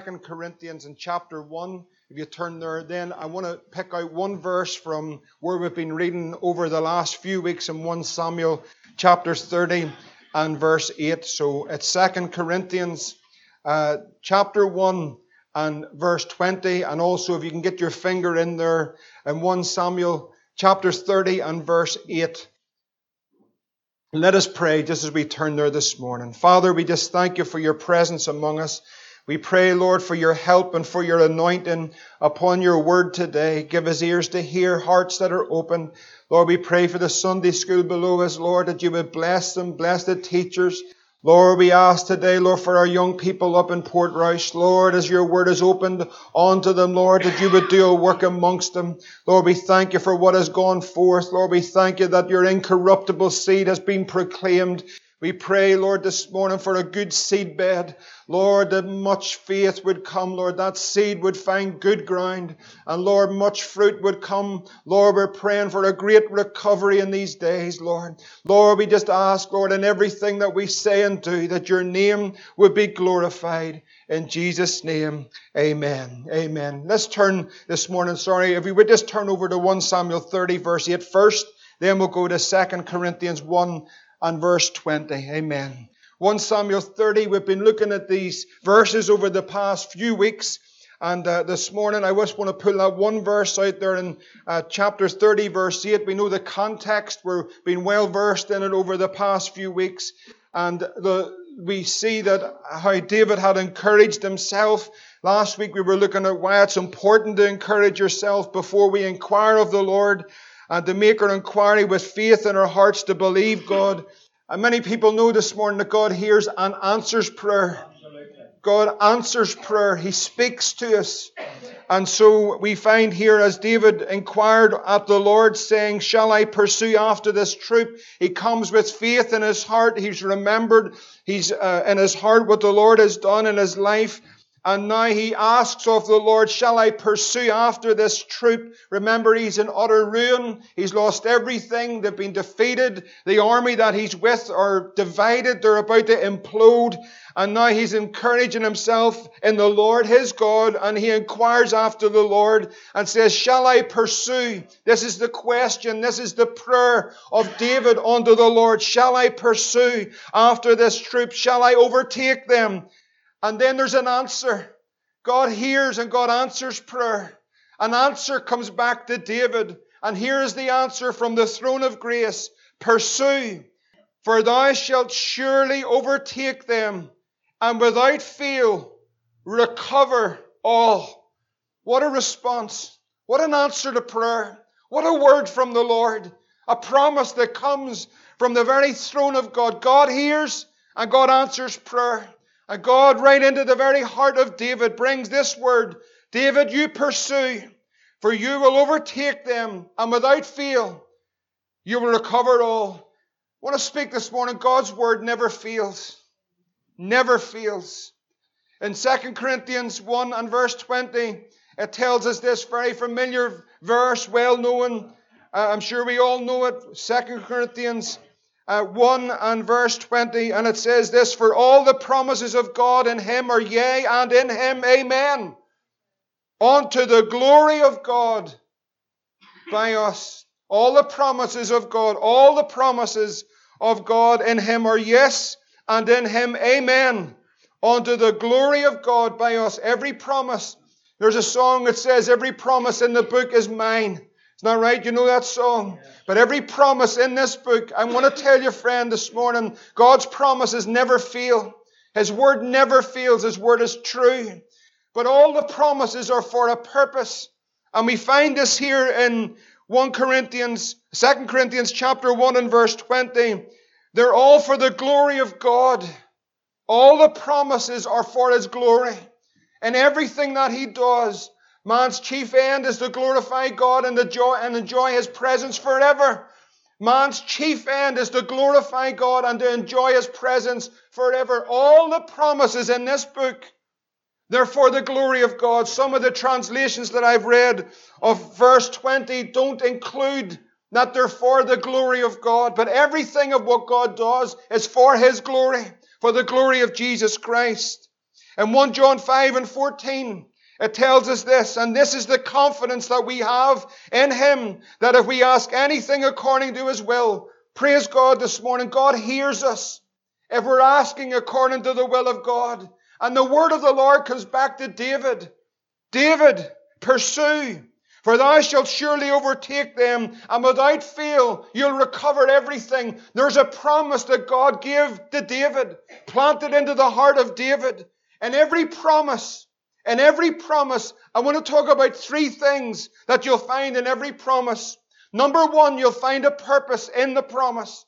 Second Corinthians in chapter 1. If you turn there, then I want to pick out one verse from where we've been reading over the last few weeks in 1 Samuel chapter 30 and verse 8. So it's Second Corinthians uh, chapter 1 and verse 20. And also, if you can get your finger in there, in 1 Samuel chapter 30 and verse 8. Let us pray just as we turn there this morning. Father, we just thank you for your presence among us. We pray, Lord, for your help and for your anointing upon your word today. Give us ears to hear, hearts that are open. Lord, we pray for the Sunday school below us, Lord, that you would bless them, bless the teachers, Lord, we ask today, Lord, for our young people up in Port Portrush, Lord, as your word is opened onto them, Lord, that you would do a work amongst them. Lord, we thank you for what has gone forth. Lord, we thank you that your incorruptible seed has been proclaimed. We pray, Lord, this morning for a good seed bed. Lord, that much faith would come, Lord, that seed would find good ground. And Lord, much fruit would come. Lord, we're praying for a great recovery in these days, Lord. Lord, we just ask, Lord, in everything that we say and do, that your name would be glorified. In Jesus' name, amen. Amen. Let's turn this morning, sorry, if we would just turn over to 1 Samuel 30, verse 8 first, then we'll go to 2 Corinthians 1 and verse 20. Amen. 1 Samuel 30, we've been looking at these verses over the past few weeks. And uh, this morning, I just want to pull that one verse out there in uh, chapter 30, verse 8. We know the context. We've been well versed in it over the past few weeks. And the, we see that how David had encouraged himself. Last week, we were looking at why it's important to encourage yourself before we inquire of the Lord and to make our inquiry with faith in our hearts to believe God. And many people know this morning that God hears and answers prayer. God answers prayer. He speaks to us. And so we find here as David inquired at the Lord saying, shall I pursue after this troop? He comes with faith in his heart. He's remembered. He's uh, in his heart what the Lord has done in his life. And now he asks of the Lord, Shall I pursue after this troop? Remember, he's in utter ruin. He's lost everything. They've been defeated. The army that he's with are divided. They're about to implode. And now he's encouraging himself in the Lord, his God, and he inquires after the Lord and says, Shall I pursue? This is the question. This is the prayer of David unto the Lord. Shall I pursue after this troop? Shall I overtake them? And then there's an answer. God hears and God answers prayer. An answer comes back to David. And here is the answer from the throne of grace Pursue, for thou shalt surely overtake them, and without fail recover all. What a response. What an answer to prayer. What a word from the Lord. A promise that comes from the very throne of God. God hears and God answers prayer. And God, right into the very heart of David, brings this word David, you pursue, for you will overtake them, and without fail, you will recover all. I want to speak this morning. God's word never fails. Never fails. In 2 Corinthians 1 and verse 20, it tells us this very familiar verse, well known. Uh, I'm sure we all know it. 2 Corinthians uh, 1 and verse 20, and it says this For all the promises of God in Him are yea, and in Him amen. Unto the glory of God by us. All the promises of God, all the promises of God in Him are yes, and in Him amen. Unto the glory of God by us. Every promise. There's a song that says, Every promise in the book is mine. Isn't right? You know that song? But every promise in this book, I want to tell you, friend, this morning, God's promises never fail. His word never fails. His word is true. But all the promises are for a purpose. And we find this here in 1 Corinthians, 2 Corinthians chapter 1 and verse 20. They're all for the glory of God. All the promises are for His glory. And everything that He does, Man's chief end is to glorify God and enjoy, and enjoy His presence forever. Man's chief end is to glorify God and to enjoy His presence forever. All the promises in this book, they're for the glory of God. Some of the translations that I've read of verse 20 don't include that they're for the glory of God, but everything of what God does is for His glory, for the glory of Jesus Christ. In 1 John 5 and 14, it tells us this, and this is the confidence that we have in Him, that if we ask anything according to His will, praise God this morning, God hears us. If we're asking according to the will of God. And the word of the Lord comes back to David. David, pursue, for thou shalt surely overtake them, and without fail you'll recover everything. There's a promise that God gave to David, planted into the heart of David. And every promise, and every promise, I want to talk about three things that you'll find in every promise. Number one, you'll find a purpose in the promise.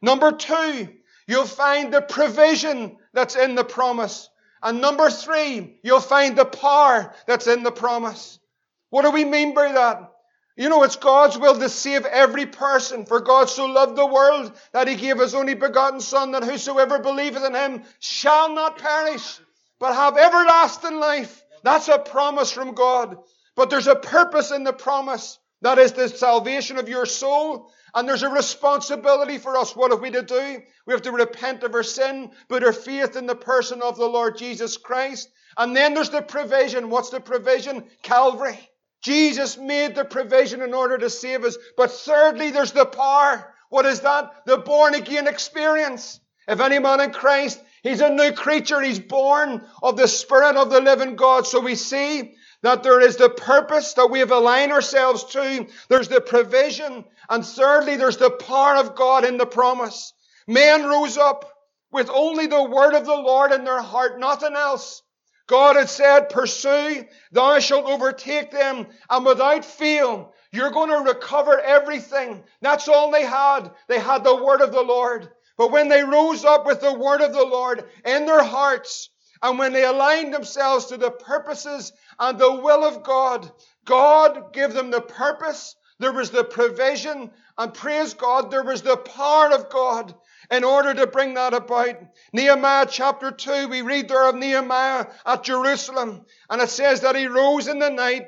Number two, you'll find the provision that's in the promise. And number three, you'll find the power that's in the promise. What do we mean by that? You know, it's God's will to save every person. For God so loved the world that he gave his only begotten Son, that whosoever believeth in him shall not perish, but have everlasting life. That's a promise from God. But there's a purpose in the promise. That is the salvation of your soul. And there's a responsibility for us. What have we to do? We have to repent of our sin, put our faith in the person of the Lord Jesus Christ. And then there's the provision. What's the provision? Calvary. Jesus made the provision in order to save us. But thirdly, there's the power. What is that? The born again experience. If any man in Christ, he's a new creature. He's born of the Spirit of the living God. So we see that there is the purpose that we have aligned ourselves to. There's the provision. And thirdly, there's the power of God in the promise. Men rose up with only the word of the Lord in their heart, nothing else. God had said, pursue, thou shalt overtake them, and without fail, you're going to recover everything. That's all they had. They had the word of the Lord. But when they rose up with the word of the Lord in their hearts, and when they aligned themselves to the purposes and the will of God, God gave them the purpose, there was the provision, and praise God, there was the power of God in order to bring that about. Nehemiah chapter 2, we read there of Nehemiah at Jerusalem, and it says that he rose in the night.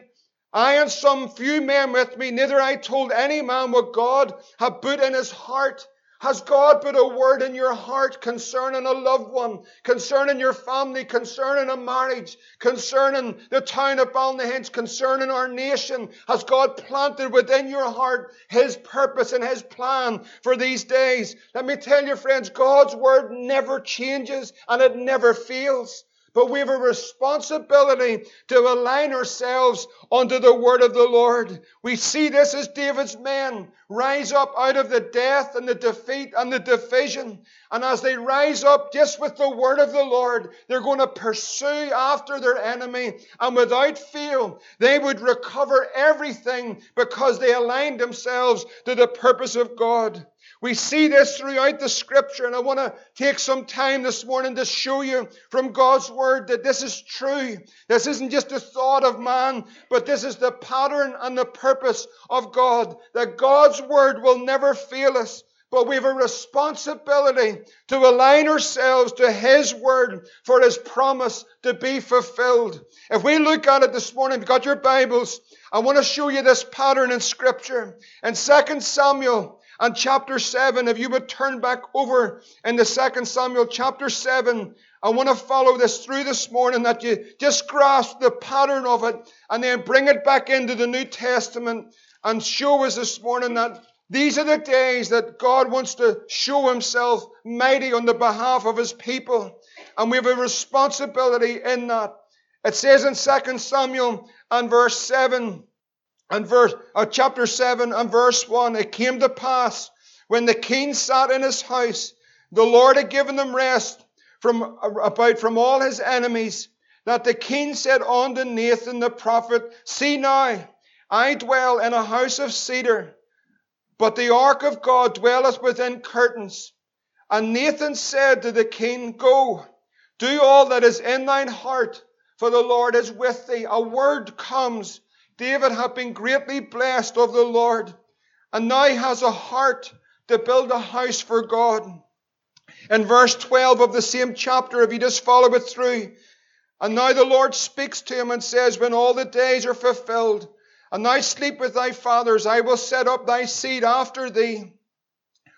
I and some few men with me, neither I told any man what God had put in his heart has God put a word in your heart concerning a loved one, concerning your family, concerning a marriage, concerning the town of Ballynahinch, concerning our nation? Has God planted within your heart His purpose and His plan for these days? Let me tell you, friends, God's word never changes and it never fails. But we have a responsibility to align ourselves unto the word of the Lord. We see this as David's men rise up out of the death and the defeat and the division. And as they rise up just with the word of the Lord, they're going to pursue after their enemy. And without fail, they would recover everything because they aligned themselves to the purpose of God. We see this throughout the scripture, and I want to take some time this morning to show you from God's word that this is true. This isn't just a thought of man, but this is the pattern and the purpose of God. That God's word will never fail us. But we have a responsibility to align ourselves to His word for His promise to be fulfilled. If we look at it this morning, you've got your Bibles, I want to show you this pattern in Scripture. In 2 Samuel and chapter 7, if you would turn back over in the second Samuel chapter 7, I want to follow this through this morning that you just grasp the pattern of it and then bring it back into the New Testament and show us this morning that these are the days that God wants to show himself mighty on the behalf of his people. And we have a responsibility in that. It says in 2 Samuel and verse 7, and verse, uh, chapter 7 and verse 1, it came to pass when the king sat in his house, the Lord had given them rest from about from all his enemies, that the king said unto Nathan the prophet, See now, I dwell in a house of cedar, but the ark of God dwelleth within curtains. And Nathan said to the king, Go, do all that is in thine heart, for the Lord is with thee. A word comes David had been greatly blessed of the Lord, and now he has a heart to build a house for God. In verse 12 of the same chapter, if you just follow it through, and now the Lord speaks to him and says, When all the days are fulfilled, and thou sleep with thy fathers, I will set up thy seed after thee,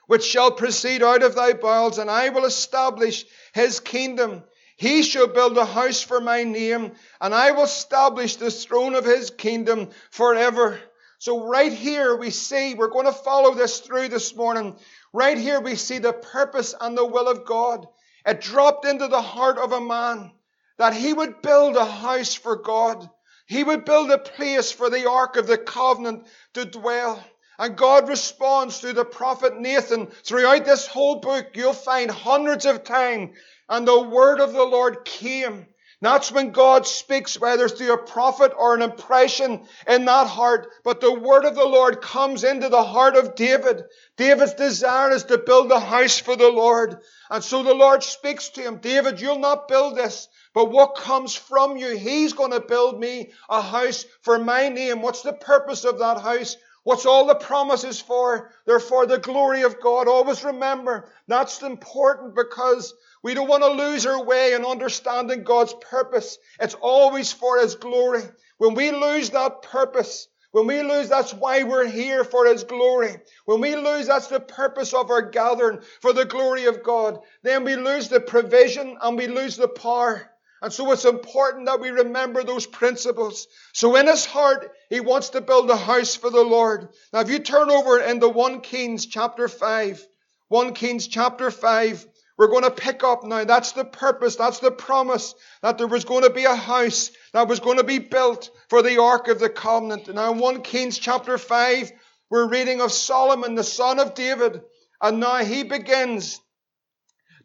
which shall proceed out of thy bowels, and I will establish his kingdom. He shall build a house for my name, and I will establish the throne of his kingdom forever. So right here we see, we're going to follow this through this morning. Right here we see the purpose and the will of God. It dropped into the heart of a man that he would build a house for God. He would build a place for the Ark of the Covenant to dwell. And God responds through the prophet Nathan. Throughout this whole book, you'll find hundreds of times, and the word of the Lord came. That's when God speaks, whether through a prophet or an impression in that heart. But the word of the Lord comes into the heart of David. David's desire is to build a house for the Lord. And so the Lord speaks to him, David, you'll not build this, but what comes from you, he's going to build me a house for my name. What's the purpose of that house? What's all the promises for? They're for the glory of God. Always remember, that's important because we don't want to lose our way in understanding God's purpose. It's always for His glory. When we lose that purpose, when we lose, that's why we're here for His glory. When we lose, that's the purpose of our gathering for the glory of God. Then we lose the provision and we lose the power. And so it's important that we remember those principles. So in his heart, he wants to build a house for the Lord. Now, if you turn over into 1 Kings chapter 5, 1 Kings chapter 5, we're going to pick up now. That's the purpose. That's the promise that there was going to be a house that was going to be built for the Ark of the Covenant. Now 1 Kings chapter 5, we're reading of Solomon, the son of David. And now he begins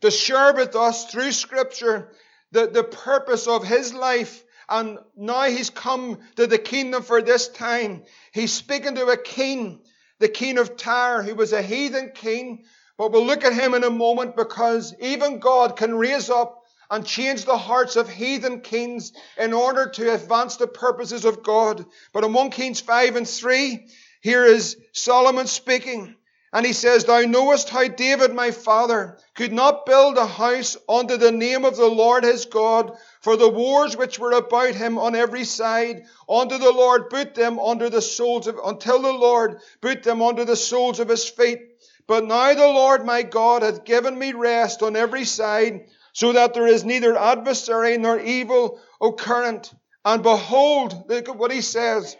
to share with us through scripture the, the purpose of his life. And now he's come to the kingdom for this time. He's speaking to a king, the king of Tyre, who was a heathen king but we'll look at him in a moment because even God can raise up and change the hearts of heathen kings in order to advance the purposes of God. But in 1 Kings 5 and 3, here is Solomon speaking. And he says, Thou knowest how David my father could not build a house unto the name of the Lord his God, for the wars which were about him on every side, unto the Lord put them under the soles of, until the Lord put them under the soles of his feet. But now the Lord my God hath given me rest on every side, so that there is neither adversary nor evil occurrent. And behold, look at what he says.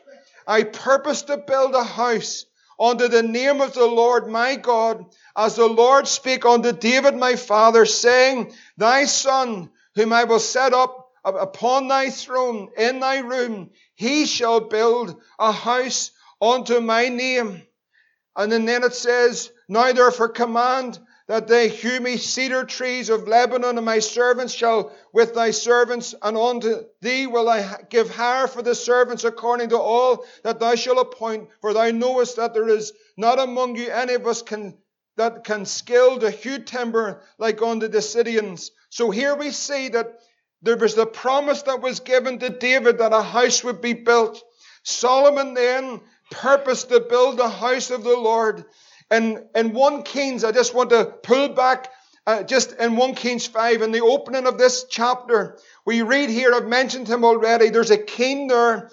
I purpose to build a house unto the name of the Lord my God, as the Lord spake unto David my father, saying, Thy son, whom I will set up upon thy throne in thy room, he shall build a house unto my name. And then it says, now therefore command that they hew me cedar trees of Lebanon, and my servants shall with thy servants, and unto thee will I give hire for the servants according to all that thou shalt appoint. For thou knowest that there is not among you any of us can that can skill to hew timber like unto the Sidonians. So here we see that there was the promise that was given to David that a house would be built. Solomon then purposed to build the house of the Lord. In, in 1 Kings, I just want to pull back uh, just in 1 Kings 5, in the opening of this chapter, we read here, I've mentioned him already, there's a king there.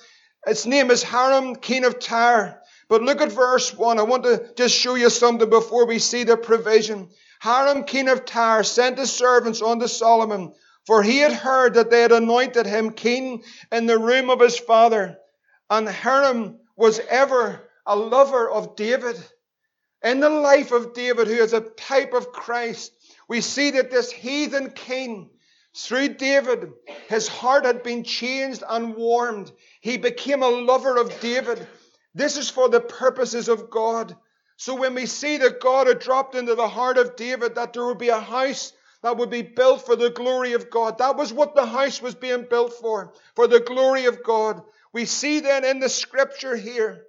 His name is Hiram, king of Tyre. But look at verse 1. I want to just show you something before we see the provision. Hiram, king of Tyre, sent his servants unto Solomon, for he had heard that they had anointed him king in the room of his father. And Hiram was ever a lover of David. In the life of David, who is a type of Christ, we see that this heathen king, through David, his heart had been changed and warmed. He became a lover of David. This is for the purposes of God. So when we see that God had dropped into the heart of David that there would be a house that would be built for the glory of God, that was what the house was being built for, for the glory of God. We see then in the scripture here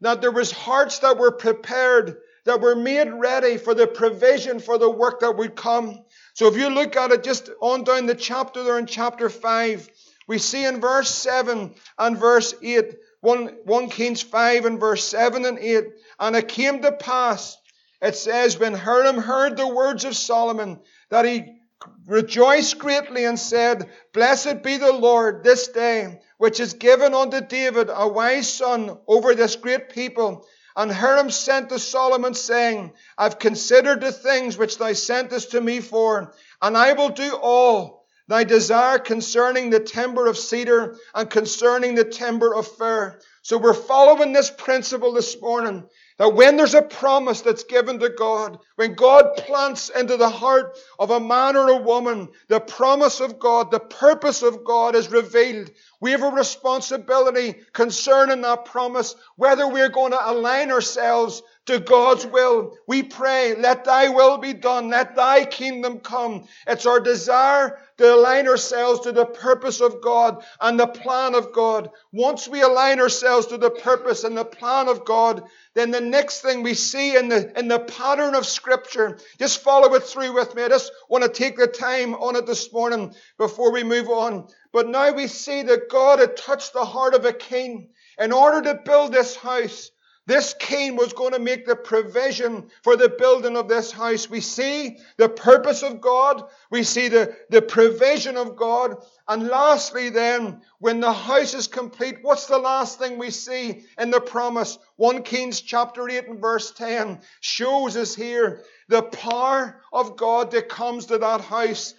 that there was hearts that were prepared that were made ready for the provision for the work that would come. So if you look at it just on down the chapter there in chapter 5, we see in verse 7 and verse 8, 1, 1 Kings 5 and verse 7 and 8, and it came to pass, it says, when Hiram heard the words of Solomon, that he rejoiced greatly and said, Blessed be the Lord this day, which has given unto David a wise son over this great people, and Hiram sent to Solomon, saying, I've considered the things which thou sentest to me for, and I will do all thy desire concerning the timber of cedar and concerning the timber of fir. So we're following this principle this morning that when there's a promise that's given to God, when God plants into the heart of a man or a woman the promise of God, the purpose of God is revealed. We have a responsibility concerning that promise, whether we're going to align ourselves to God's will. We pray, let thy will be done, let thy kingdom come. It's our desire to align ourselves to the purpose of God and the plan of God. Once we align ourselves to the purpose and the plan of God, then the next thing we see in the, in the pattern of scripture, just follow it through with me. I just want to take the time on it this morning before we move on. But now we see that God had touched the heart of a king in order to build this house. This king was going to make the provision for the building of this house. We see the purpose of God. We see the, the provision of God. And lastly, then, when the house is complete, what's the last thing we see in the promise? 1 Kings chapter 8 and verse 10 shows us here the power of God that comes to that house.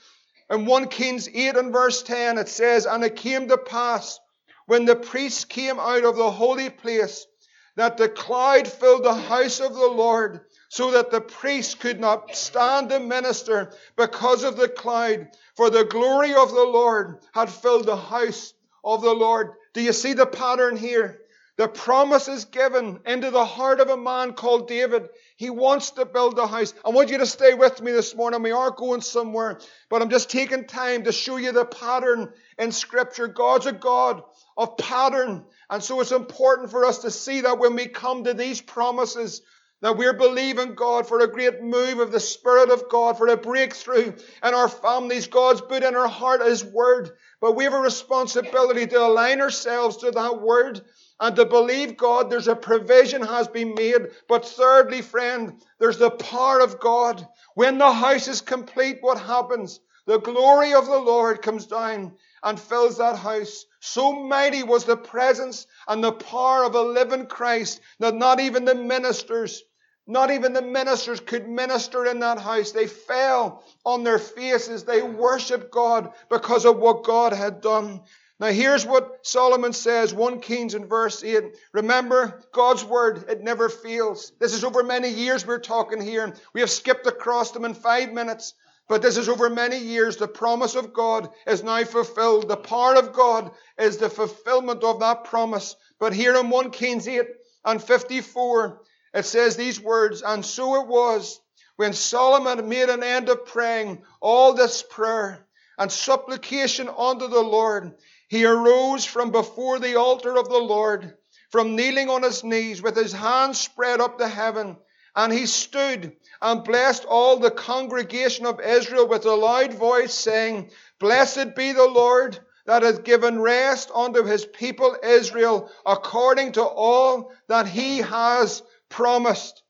In 1 Kings 8 and verse 10, it says, And it came to pass when the priests came out of the holy place that the cloud filled the house of the Lord, so that the priest could not stand to minister because of the cloud, for the glory of the Lord had filled the house of the Lord. Do you see the pattern here? The promise is given into the heart of a man called David. He wants to build a house. I want you to stay with me this morning. We are going somewhere, but I'm just taking time to show you the pattern in Scripture. God's a God of pattern. And so it's important for us to see that when we come to these promises, that we're believing God for a great move of the Spirit of God, for a breakthrough in our families. God's put in our heart His Word. But we have a responsibility to align ourselves to that Word and to believe God there's a provision has been made. But thirdly, friend, there's the power of God. When the house is complete, what happens? The glory of the Lord comes down and fills that house. So mighty was the presence and the power of a living Christ that not even the ministers, not even the ministers could minister in that house. They fell on their faces. They worshiped God because of what God had done. Now here's what Solomon says, 1 Kings in verse 8. Remember, God's word, it never fails. This is over many years we're talking here. We have skipped across them in five minutes. But this is over many years. The promise of God is now fulfilled. The power of God is the fulfillment of that promise. But here in 1 Kings 8 and 54, it says these words, And so it was when Solomon made an end of praying all this prayer and supplication unto the Lord, he arose from before the altar of the Lord, from kneeling on his knees with his hands spread up to heaven, and he stood and blessed all the congregation of Israel with a loud voice, saying, Blessed be the Lord that hath given rest unto his people Israel according to all that he has promised.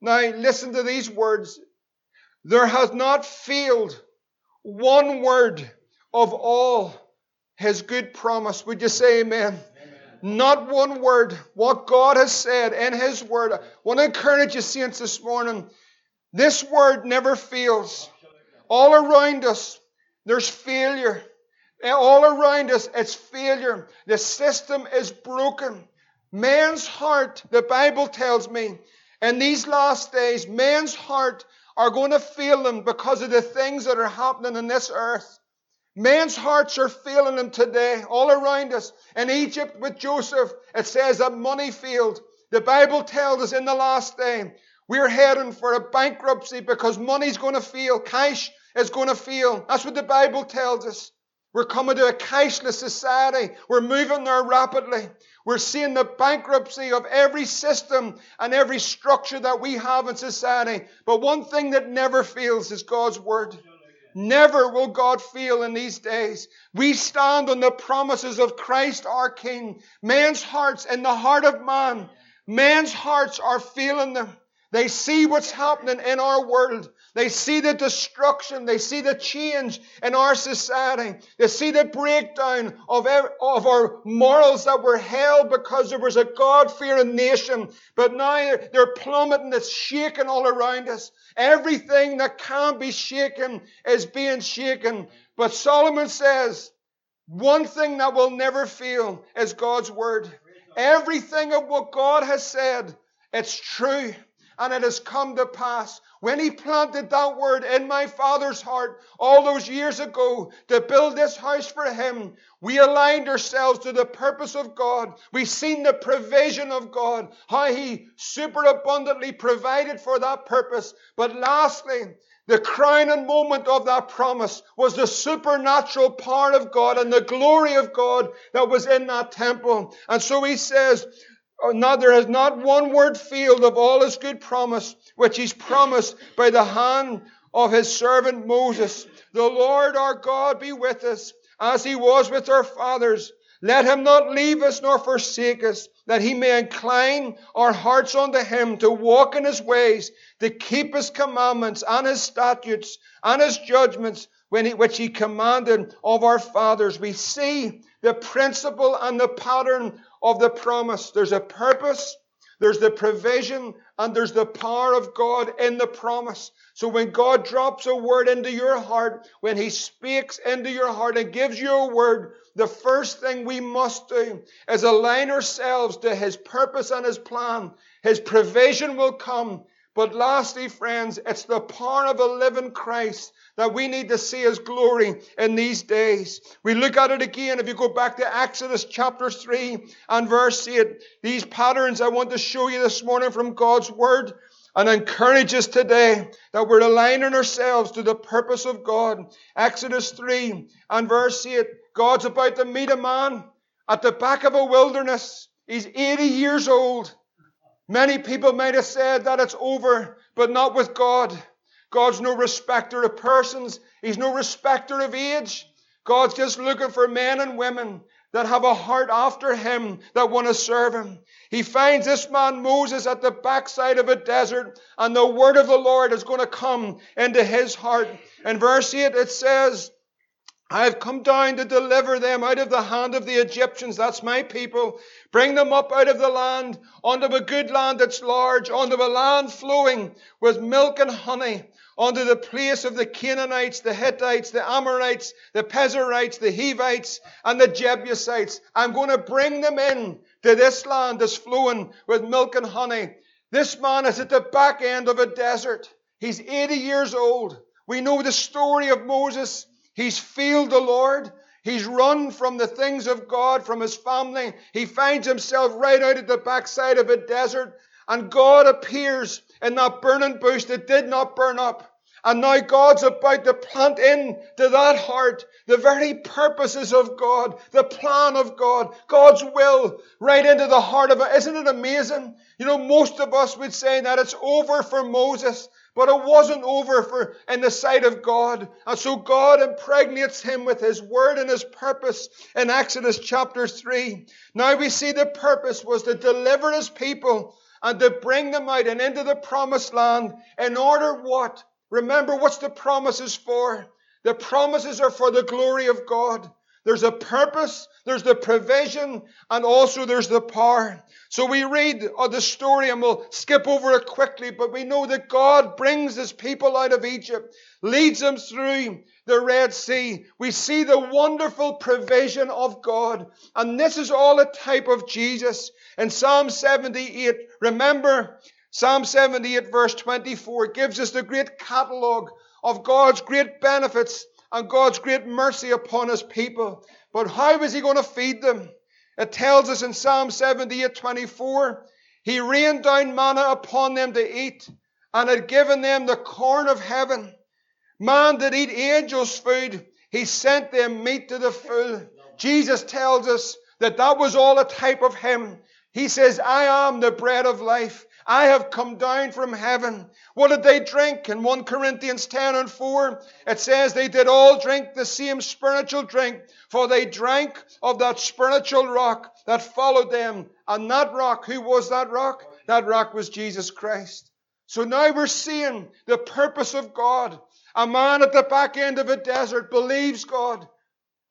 Now listen to these words. There has not failed one word of all his good promise. Would you say amen? Not one word. What God has said in His Word. I want to encourage you, saints, this morning. This Word never fails. All around us, there's failure. All around us, it's failure. The system is broken. Man's heart, the Bible tells me, in these last days, man's heart are going to fail them because of the things that are happening in this earth. Men's hearts are failing them today, all around us. In Egypt with Joseph, it says that money failed. The Bible tells us in the last day, we're heading for a bankruptcy because money's going to fail. Cash is going to fail. That's what the Bible tells us. We're coming to a cashless society. We're moving there rapidly. We're seeing the bankruptcy of every system and every structure that we have in society. But one thing that never fails is God's Word. Never will God fail in these days. We stand on the promises of Christ our King. Man's hearts and the heart of man. Man's hearts are feeling them. They see what's happening in our world. They see the destruction. They see the change in our society. They see the breakdown of, of our morals that were held because there was a God-fearing nation. But now they're plummeting. It's shaking all around us. Everything that can be shaken is being shaken. But Solomon says, one thing that will never fail is God's word. Everything of what God has said, it's true and it has come to pass. When he planted that word in my father's heart all those years ago to build this house for him, we aligned ourselves to the purpose of God. We've seen the provision of God, how he superabundantly provided for that purpose. But lastly, the crowning moment of that promise was the supernatural power of God and the glory of God that was in that temple. And so he says, Now there has not one word failed of all his good promise, which he's promised by the hand of his servant Moses. The Lord our God be with us, as he was with our fathers. Let him not leave us nor forsake us, that he may incline our hearts unto him to walk in his ways, to keep his commandments and his statutes and his judgments, he, which he commanded of our fathers. We see the principle and the pattern of the promise. There's a purpose, there's the provision, and there's the power of God in the promise. So when God drops a word into your heart, when He speaks into your heart and gives you a word, the first thing we must do is align ourselves to His purpose and His plan. His provision will come. But lastly, friends, it's the power of a living Christ that we need to see His glory in these days. We look at it again. If you go back to Exodus chapter 3 and verse 8, these patterns I want to show you this morning from God's Word and encourage us today that we're aligning ourselves to the purpose of God. Exodus 3 and verse 8, God's about to meet a man at the back of a wilderness. He's 80 years old. Many people might have said that it's over, but not with God. God's no respecter of persons. He's no respecter of age. God's just looking for men and women that have a heart after Him that want to serve Him. He finds this man Moses at the backside of a desert, and the word of the Lord is going to come into his heart. In verse 8 it says, I have come down to deliver them out of the hand of the Egyptians. That's my people. Bring them up out of the land, onto a good land that's large, onto a land flowing with milk and honey, onto the place of the Canaanites, the Hittites, the Amorites, the Perizzites, the Hivites, and the Jebusites. I'm going to bring them in to this land that's flowing with milk and honey. This man is at the back end of a desert. He's 80 years old. We know the story of Moses. He's failed the Lord. He's run from the things of God, from his family. He finds himself right out at the backside of a desert. And God appears in that burning bush that did not burn up. And now God's about to plant into that heart the very purposes of God, the plan of God, God's will right into the heart of it. Isn't it amazing? You know, most of us would say that it's over for Moses. But it wasn't over for in the sight of God. And so God impregnates him with his word and his purpose in Exodus chapter 3. Now we see the purpose was to deliver his people and to bring them out and into the promised land in order what? Remember what's the promises for? The promises are for the glory of God. There's a purpose, there's the provision, and also there's the power. So we read of the story and we'll skip over it quickly, but we know that God brings his people out of Egypt, leads them through the Red Sea. We see the wonderful provision of God. And this is all a type of Jesus. In Psalm 78, remember, Psalm 78 verse 24 gives us the great catalogue of God's great benefits and God's great mercy upon his people. But how was he going to feed them? It tells us in Psalm 78 24, he rained down manna upon them to eat and had given them the corn of heaven. Man did eat angels' food. He sent them meat to the full. Jesus tells us that that was all a type of him. He says, I am the bread of life. I have come down from heaven. What did they drink? In 1 Corinthians 10 and 4, it says they did all drink the same spiritual drink, for they drank of that spiritual rock that followed them. And that rock, who was that rock? That rock was Jesus Christ. So now we're seeing the purpose of God. A man at the back end of a desert believes God.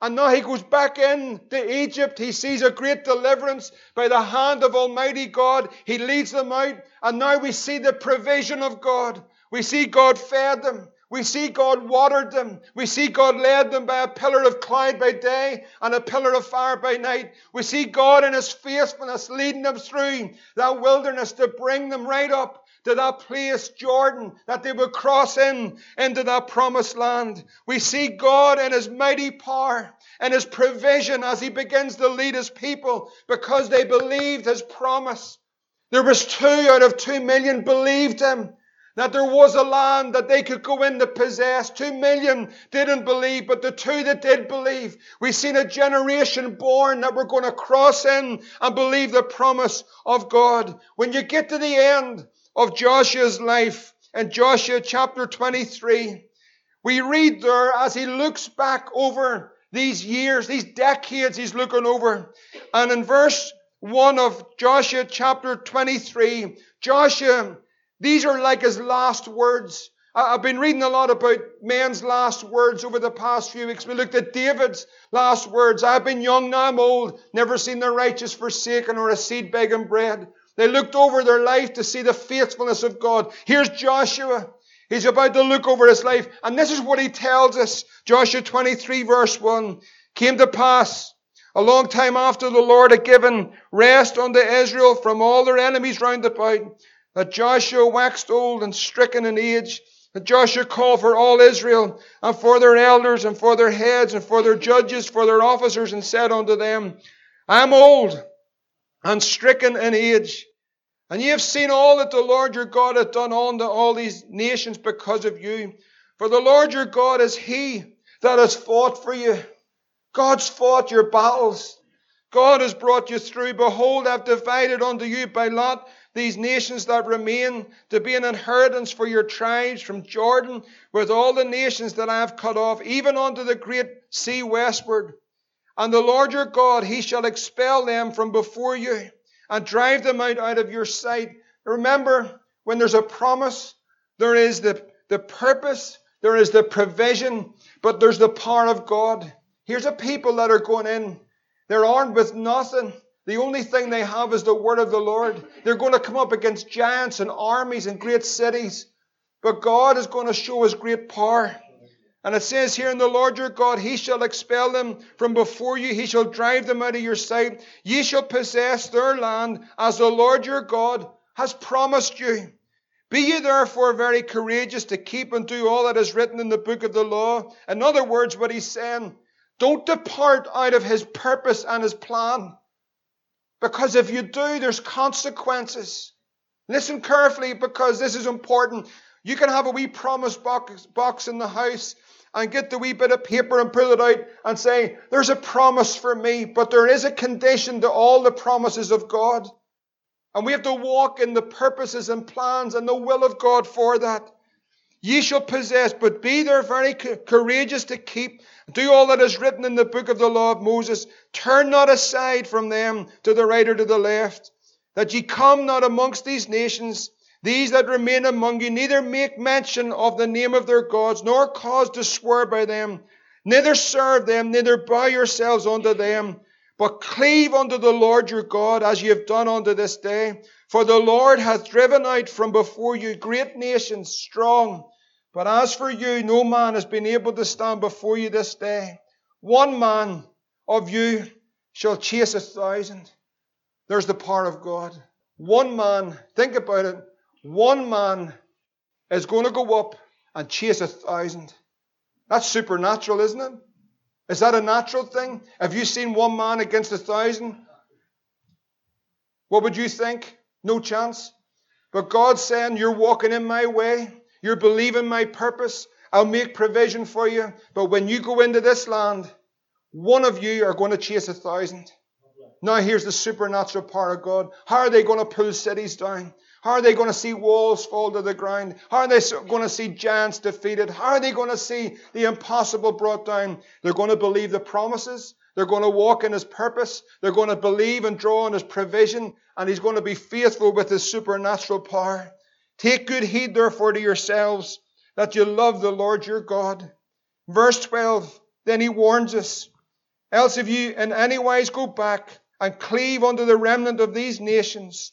And now he goes back into Egypt. He sees a great deliverance by the hand of Almighty God. He leads them out. And now we see the provision of God. We see God fed them. We see God watered them. We see God led them by a pillar of cloud by day and a pillar of fire by night. We see God in His faithfulness leading them through that wilderness to bring them right up to that place, Jordan, that they would cross in into that promised land. We see God in His mighty power and His provision as He begins to lead His people because they believed His promise. There was two out of two million believed Him that there was a land that they could go in to possess. Two million didn't believe, but the two that did believe, we've seen a generation born that were going to cross in and believe the promise of God. When you get to the end of Joshua's life in Joshua chapter 23, we read there as he looks back over these years, these decades he's looking over. And in verse 1 of Joshua chapter 23, Joshua these are like his last words. I've been reading a lot about men's last words over the past few weeks. We looked at David's last words. I've been young, now I'm old, never seen the righteous forsaken or a seed begging bread. They looked over their life to see the faithfulness of God. Here's Joshua. He's about to look over his life. And this is what he tells us. Joshua 23 verse 1. Came to pass a long time after the Lord had given rest unto Israel from all their enemies round about that Joshua waxed old and stricken in age, that Joshua called for all Israel and for their elders and for their heads and for their judges, for their officers, and said unto them, I am old and stricken in age. And ye have seen all that the Lord your God hath done unto all these nations because of you. For the Lord your God is he that has fought for you. God's fought your battles. God has brought you through. Behold, I've divided unto you by lot these nations that remain to be an inheritance for your tribes from Jordan with all the nations that I have cut off, even unto the great sea westward. And the Lord your God, he shall expel them from before you and drive them out out of your sight. Remember, when there's a promise, there is the, the purpose, there is the provision, but there's the power of God. Here's a people that are going in. They're armed with nothing. The only thing they have is the word of the Lord. They're going to come up against giants and armies and great cities. But God is going to show his great power. And it says here in the Lord your God, He shall expel them from before you. He shall drive them out of your sight. Ye shall possess their land as the Lord your God has promised you. Be ye therefore very courageous to keep and do all that is written in the book of the law. In other words, what he's saying, don't depart out of his purpose and his plan. Because if you do, there's consequences. Listen carefully because this is important. You can have a wee promise box, box in the house and get the wee bit of paper and pull it out and say, There's a promise for me, but there is a condition to all the promises of God. And we have to walk in the purposes and plans and the will of God for that. Ye shall possess, but be there very courageous to keep do all that is written in the book of the law of Moses. Turn not aside from them to the right or to the left, that ye come not amongst these nations, these that remain among you, neither make mention of the name of their gods, nor cause to swear by them, neither serve them, neither bow yourselves unto them, but cleave unto the Lord your God, as ye have done unto this day. For the Lord hath driven out from before you great nations, strong, but as for you, no man has been able to stand before you this day. One man of you shall chase a thousand. There's the power of God. One man, think about it, one man is going to go up and chase a thousand. That's supernatural, isn't it? Is that a natural thing? Have you seen one man against a thousand? What would you think? No chance. But God's saying, You're walking in my way. You're believing my purpose. I'll make provision for you. But when you go into this land, one of you are going to chase a thousand. Now here's the supernatural power of God. How are they going to pull cities down? How are they going to see walls fall to the ground? How are they going to see giants defeated? How are they going to see the impossible brought down? They're going to believe the promises. They're going to walk in His purpose. They're going to believe and draw on His provision. And He's going to be faithful with His supernatural power. Take good heed, therefore, to yourselves that you love the Lord your God. Verse 12, then he warns us, else if you in any wise go back and cleave unto the remnant of these nations,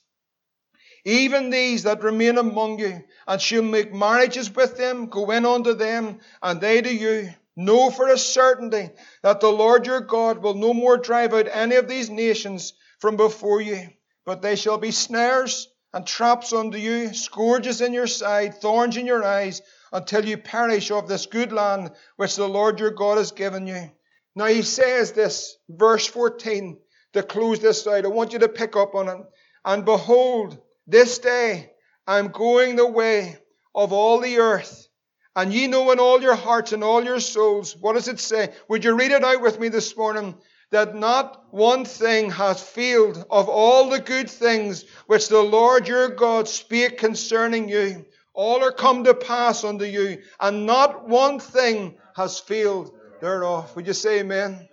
even these that remain among you, and shall make marriages with them, go in unto them, and they to you. Know for a certainty that the Lord your God will no more drive out any of these nations from before you, but they shall be snares and traps unto you, scourges in your side, thorns in your eyes, until you perish of this good land which the Lord your God has given you. Now he says this, verse 14, to close this out. I want you to pick up on it. And behold, this day I am going the way of all the earth. And ye know in all your hearts and all your souls, what does it say? Would you read it out with me this morning? That not one thing has failed of all the good things which the Lord your God spake concerning you. All are come to pass unto you, and not one thing has failed thereof. Would you say amen?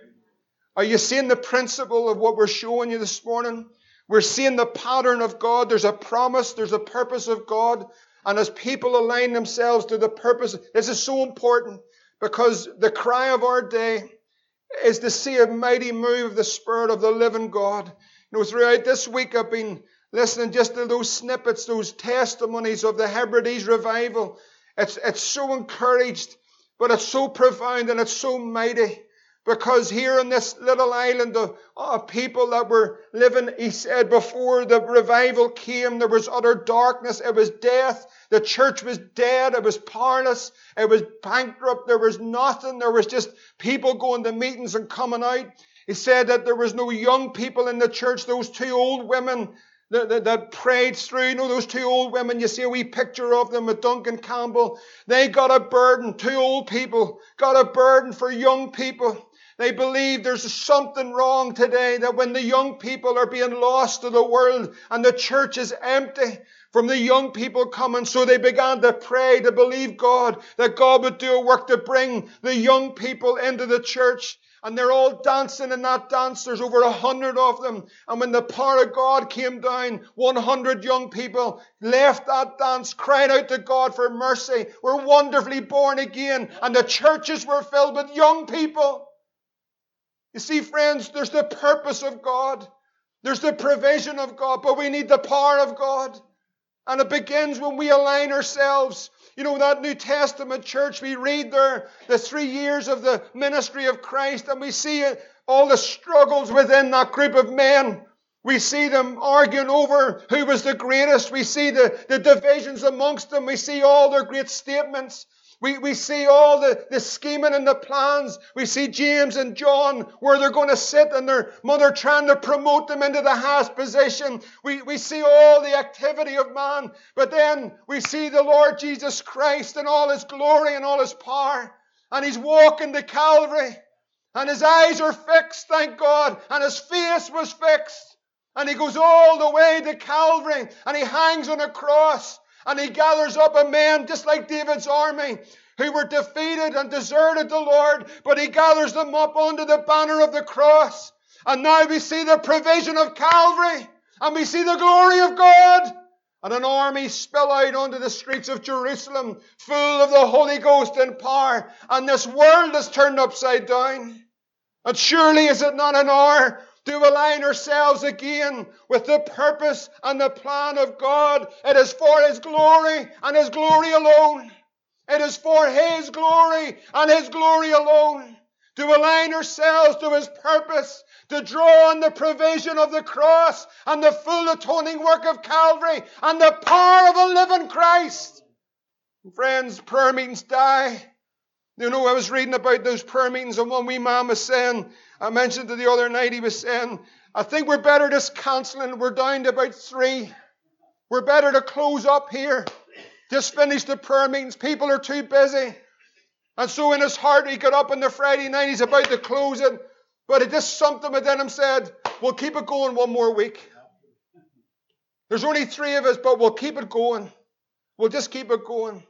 Are you seeing the principle of what we're showing you this morning? We're seeing the pattern of God. There's a promise, there's a purpose of God. And as people align themselves to the purpose, this is so important because the cry of our day is to see a mighty move of the Spirit of the living God. You know, throughout this week I've been listening just to those snippets, those testimonies of the Hebrides revival. It's, it's so encouraged, but it's so profound and it's so mighty. Because here in this little island of, of, people that were living, he said, before the revival came, there was utter darkness. It was death. The church was dead. It was powerless. It was bankrupt. There was nothing. There was just people going to meetings and coming out. He said that there was no young people in the church. Those two old women that, that, that, prayed through. You know, those two old women, you see a wee picture of them with Duncan Campbell. They got a burden. Two old people got a burden for young people. They believe there's something wrong today that when the young people are being lost to the world and the church is empty from the young people coming, so they began to pray, to believe God, that God would do a work to bring the young people into the church. And they're all dancing in that dance. There's over a hundred of them. And when the power of God came down, 100 young people left that dance, crying out to God for mercy. We're wonderfully born again. And the churches were filled with young people. You see, friends, there's the purpose of God. There's the provision of God, but we need the power of God. And it begins when we align ourselves. You know, that New Testament church, we read there the three years of the ministry of Christ, and we see all the struggles within that group of men. We see them arguing over who was the greatest. We see the, the divisions amongst them. We see all their great statements. We, we see all the, the scheming and the plans. We see James and John where they're going to sit and their mother trying to promote them into the highest position. We, we see all the activity of man. But then we see the Lord Jesus Christ in all his glory and all his power. And he's walking to Calvary. And his eyes are fixed, thank God. And his face was fixed. And he goes all the way to Calvary. And he hangs on a cross. And he gathers up a man just like David's army who were defeated and deserted the Lord, but he gathers them up under the banner of the cross. And now we see the provision of Calvary and we see the glory of God. And an army spill out onto the streets of Jerusalem full of the Holy Ghost and power. And this world is turned upside down. And surely is it not an hour to align ourselves again with the purpose and the plan of God. It is for His glory and His glory alone. It is for His glory and His glory alone. To align ourselves to His purpose, to draw on the provision of the cross and the full atoning work of Calvary and the power of a living Christ. Friends, prayer meetings die. You know, I was reading about those prayer meetings, and one wee man was saying, I mentioned to the other night, he was saying, I think we're better just cancelling. We're down to about three. We're better to close up here. Just finish the prayer meetings. People are too busy. And so in his heart, he got up on the Friday night. He's about to close it. But it just something within him said, We'll keep it going one more week. There's only three of us, but we'll keep it going. We'll just keep it going.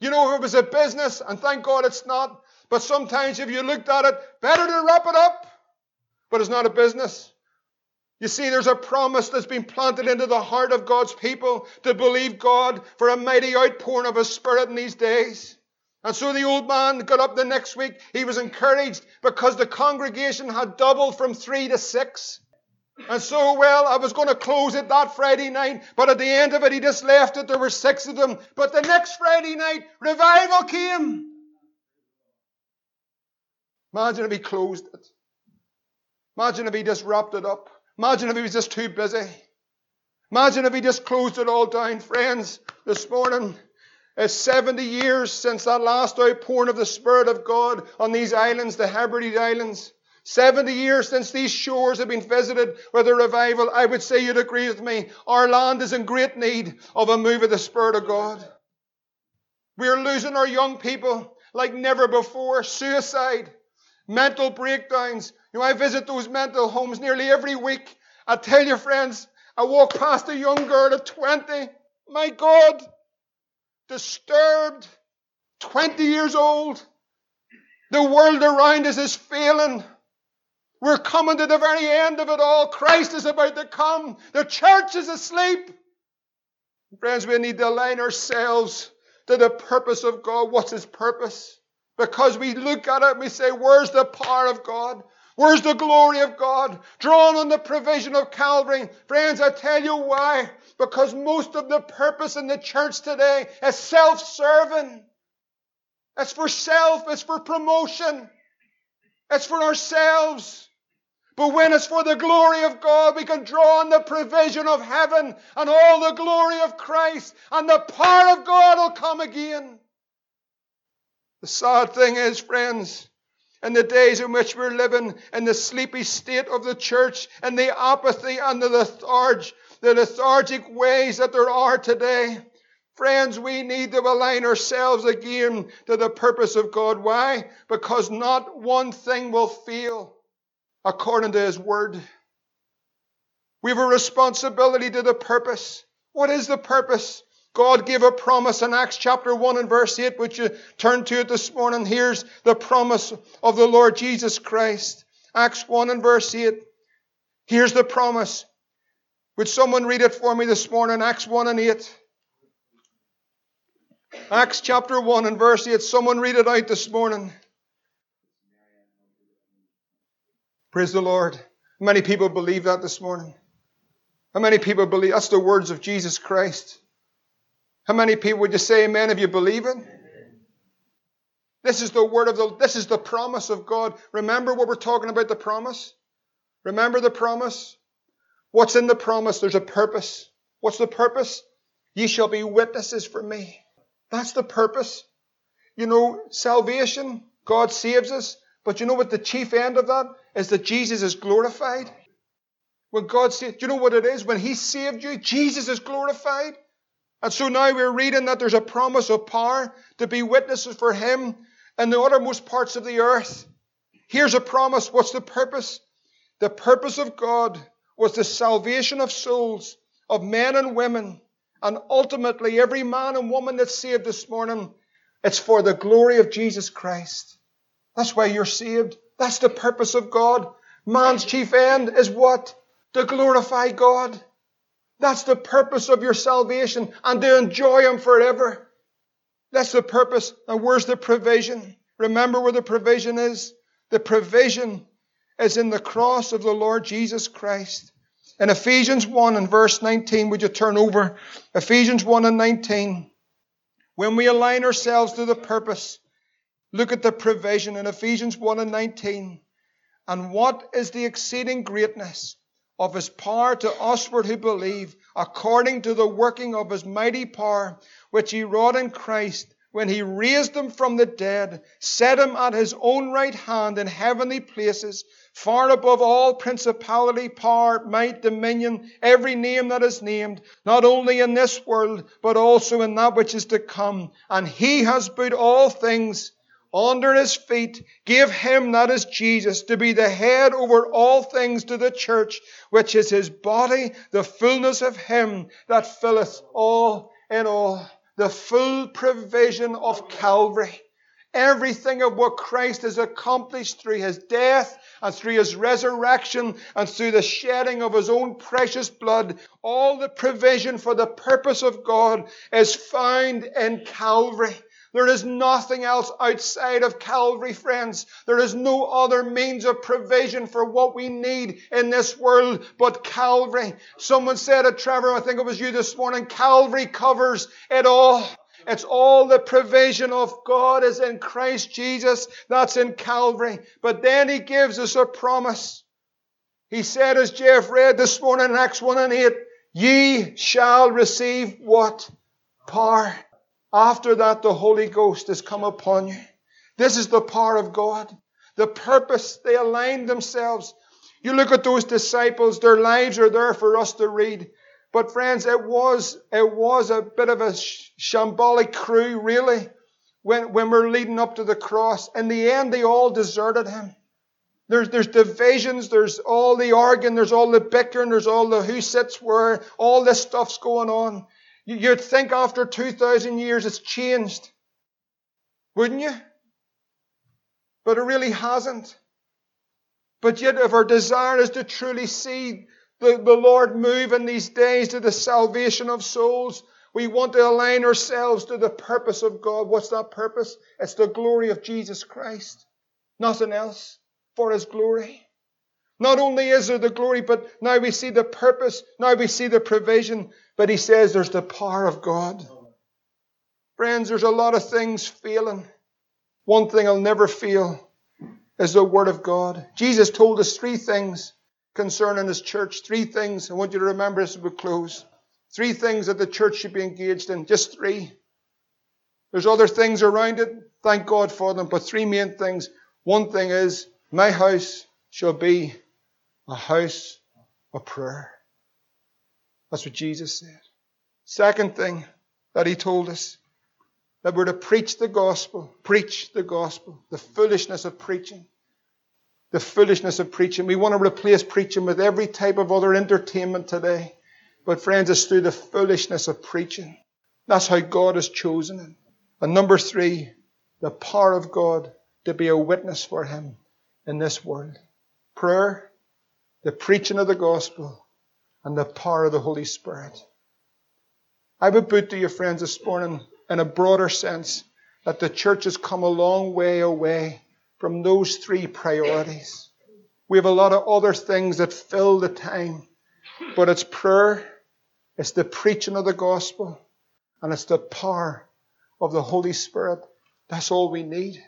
You know, if it was a business, and thank God it's not, but sometimes if you looked at it, better to wrap it up. But it's not a business. You see, there's a promise that's been planted into the heart of God's people to believe God for a mighty outpouring of His Spirit in these days. And so the old man got up the next week. He was encouraged because the congregation had doubled from three to six. And so, well, I was going to close it that Friday night, but at the end of it, he just left it. There were six of them. But the next Friday night, revival came. Imagine if he closed it. Imagine if he just wrapped it up. Imagine if he was just too busy. Imagine if he just closed it all down. Friends, this morning, it's 70 years since that last outpouring of the Spirit of God on these islands, the Hebrides Islands. 70 years since these shores have been visited with a revival. I would say you'd agree with me. Our land is in great need of a move of the Spirit of God. We're losing our young people like never before. Suicide, mental breakdowns. You know, I visit those mental homes nearly every week. I tell you, friends, I walk past a young girl at 20. My God, disturbed, 20 years old. The world around us is failing. We're coming to the very end of it all. Christ is about to come. The church is asleep. Friends, we need to align ourselves to the purpose of God. What's His purpose? Because we look at it and we say, Where's the power of God? Where's the glory of God? Drawn on the provision of Calvary. Friends, I tell you why. Because most of the purpose in the church today is self serving. It's for self, it's for promotion, it's for ourselves. But when it's for the glory of God, we can draw on the provision of heaven and all the glory of Christ, and the power of God will come again. The sad thing is, friends, in the days in which we're living in the sleepy state of the church and the apathy and the lethargy, the lethargic ways that there are today, Friends, we need to align ourselves again to the purpose of God. Why? Because not one thing will fail according to His Word. We have a responsibility to the purpose. What is the purpose? God gave a promise in Acts chapter 1 and verse 8, which you turn to it this morning. Here's the promise of the Lord Jesus Christ. Acts 1 and verse 8. Here's the promise. Would someone read it for me this morning? Acts 1 and 8. Acts chapter 1 and verse 8. Someone read it out this morning. Praise the Lord. Many people believe that this morning? How many people believe that's the words of Jesus Christ? How many people would you say amen if you believe it? This is the word of the this is the promise of God. Remember what we're talking about the promise? Remember the promise? What's in the promise? There's a purpose. What's the purpose? Ye shall be witnesses for me. That's the purpose. You know, salvation, God saves us, but you know what the chief end of that is that Jesus is glorified. When God saved, do you know what it is? When He saved you, Jesus is glorified. And so now we're reading that there's a promise of power to be witnesses for Him in the uttermost parts of the earth. Here's a promise. What's the purpose? The purpose of God was the salvation of souls, of men and women, and ultimately every man and woman that's saved this morning, it's for the glory of Jesus Christ. That's why you're saved. That's the purpose of God. Man's chief end is what? To glorify God. That's the purpose of your salvation and to enjoy Him forever. That's the purpose. And where's the provision? Remember where the provision is? The provision is in the cross of the Lord Jesus Christ. In Ephesians 1 and verse 19, would you turn over? Ephesians 1 and 19. When we align ourselves to the purpose, Look at the provision in Ephesians 1 and 19. And what is the exceeding greatness of his power to usward who believe, according to the working of his mighty power, which he wrought in Christ when he raised him from the dead, set him at his own right hand in heavenly places, far above all principality, power, might, dominion, every name that is named, not only in this world, but also in that which is to come. And he has put all things under his feet, give him, that is Jesus, to be the head over all things to the church, which is his body, the fullness of him that filleth all in all. The full provision of Calvary. Everything of what Christ has accomplished through his death and through his resurrection and through the shedding of his own precious blood, all the provision for the purpose of God is found in Calvary. There is nothing else outside of Calvary, friends. There is no other means of provision for what we need in this world but Calvary. Someone said it, Trevor, I think it was you this morning, Calvary covers it all. It's all the provision of God is in Christ Jesus. That's in Calvary. But then he gives us a promise. He said, as Jeff read this morning in Acts 1 and 8, ye shall receive what? Power. After that, the Holy Ghost has come upon you. This is the power of God. The purpose, they aligned themselves. You look at those disciples, their lives are there for us to read. But friends, it was, it was a bit of a shambolic crew, really, when, when we're leading up to the cross. In the end, they all deserted him. There's, there's divisions, there's all the arguing, there's all the bickering, there's all the who sits where, all this stuff's going on. You'd think after 2,000 years it's changed. Wouldn't you? But it really hasn't. But yet, if our desire is to truly see the, the Lord move in these days to the salvation of souls, we want to align ourselves to the purpose of God. What's that purpose? It's the glory of Jesus Christ. Nothing else for His glory. Not only is there the glory, but now we see the purpose, now we see the provision, but he says there's the power of God. Friends, there's a lot of things failing. One thing I'll never fail is the Word of God. Jesus told us three things concerning His church. Three things. I want you to remember as we close. Three things that the church should be engaged in. Just three. There's other things around it. Thank God for them. But three main things. One thing is, my house shall be a house of prayer. That's what Jesus said. Second thing that he told us that we're to preach the gospel, preach the gospel, the foolishness of preaching. The foolishness of preaching. We want to replace preaching with every type of other entertainment today. But friends, it's through the foolishness of preaching. That's how God has chosen it. And number three, the power of God to be a witness for Him in this world. Prayer, the preaching of the gospel, and the power of the Holy Spirit. I would put to you, friends, this morning, in a broader sense, that the church has come a long way away from those three priorities. We have a lot of other things that fill the time, but it's prayer, it's the preaching of the gospel, and it's the power of the Holy Spirit. That's all we need.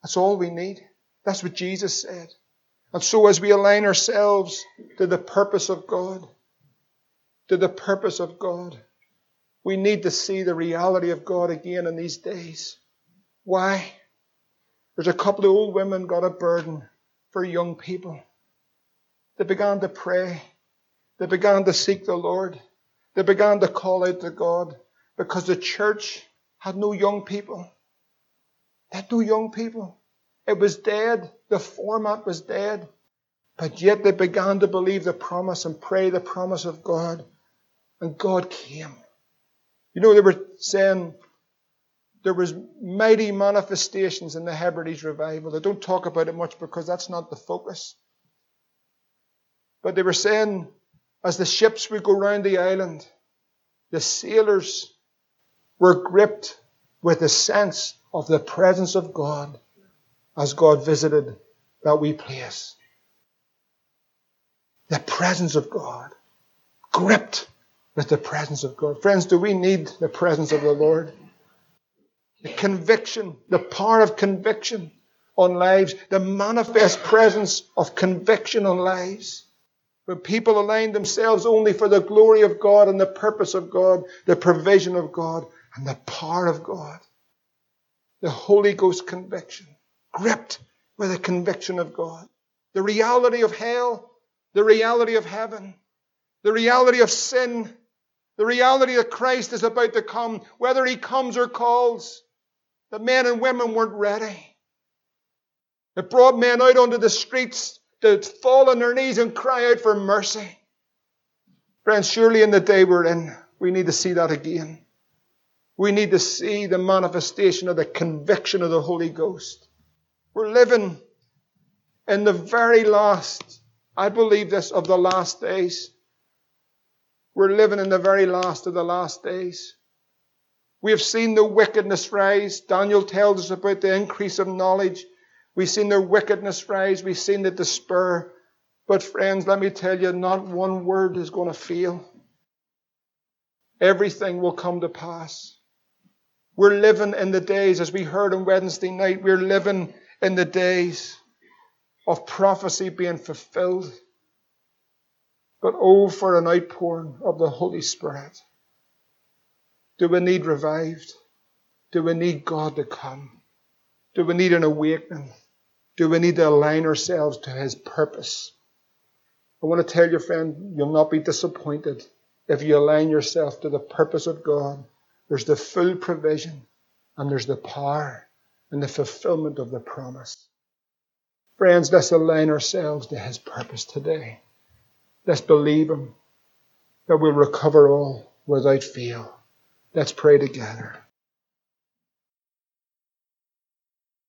That's all we need. That's what Jesus said. And so as we align ourselves to the purpose of God, to the purpose of God, we need to see the reality of God again in these days. Why? There's a couple of old women got a burden for young people. They began to pray. They began to seek the Lord. They began to call out to God because the church had no young people. They had no young people. It was dead. The format was dead. But yet they began to believe the promise and pray the promise of God. And God came. You know, they were saying there was mighty manifestations in the Hebrides revival. They don't talk about it much because that's not the focus. But they were saying as the ships would go round the island, the sailors were gripped with a sense of the presence of God as God visited that wee place. The presence of God. Gripped with the presence of God. Friends, do we need the presence of the Lord? The conviction, the power of conviction on lives, the manifest presence of conviction on lives. When people align themselves only for the glory of God and the purpose of God, the provision of God, and the power of God. The Holy Ghost conviction gripped with the conviction of God. The reality of hell, the reality of heaven, the reality of sin, the reality that Christ is about to come, whether he comes or calls. The men and women weren't ready. It brought men out onto the streets to fall on their knees and cry out for mercy. Friends, surely in the day we're in, we need to see that again. We need to see the manifestation of the conviction of the Holy Ghost. We're living in the very last, I believe this, of the last days. We're living in the very last of the last days. We have seen the wickedness rise. Daniel tells us about the increase of knowledge. We've seen their wickedness rise. We've seen the despair. But friends, let me tell you, not one word is going to fail. Everything will come to pass. We're living in the days, as we heard on Wednesday night, we're living in the days of prophecy being fulfilled. But oh, for an outpouring of the Holy Spirit. Do we need revived? Do we need God to come? Do we need an awakening? Do we need to align ourselves to His purpose? I want to tell you, friend, you'll not be disappointed if you align yourself to the purpose of God. There's the full provision and there's the power and the fulfillment of the promise. Friends, let's align ourselves to His purpose today. Let's believe Him that we'll recover all without fail. Let's pray together.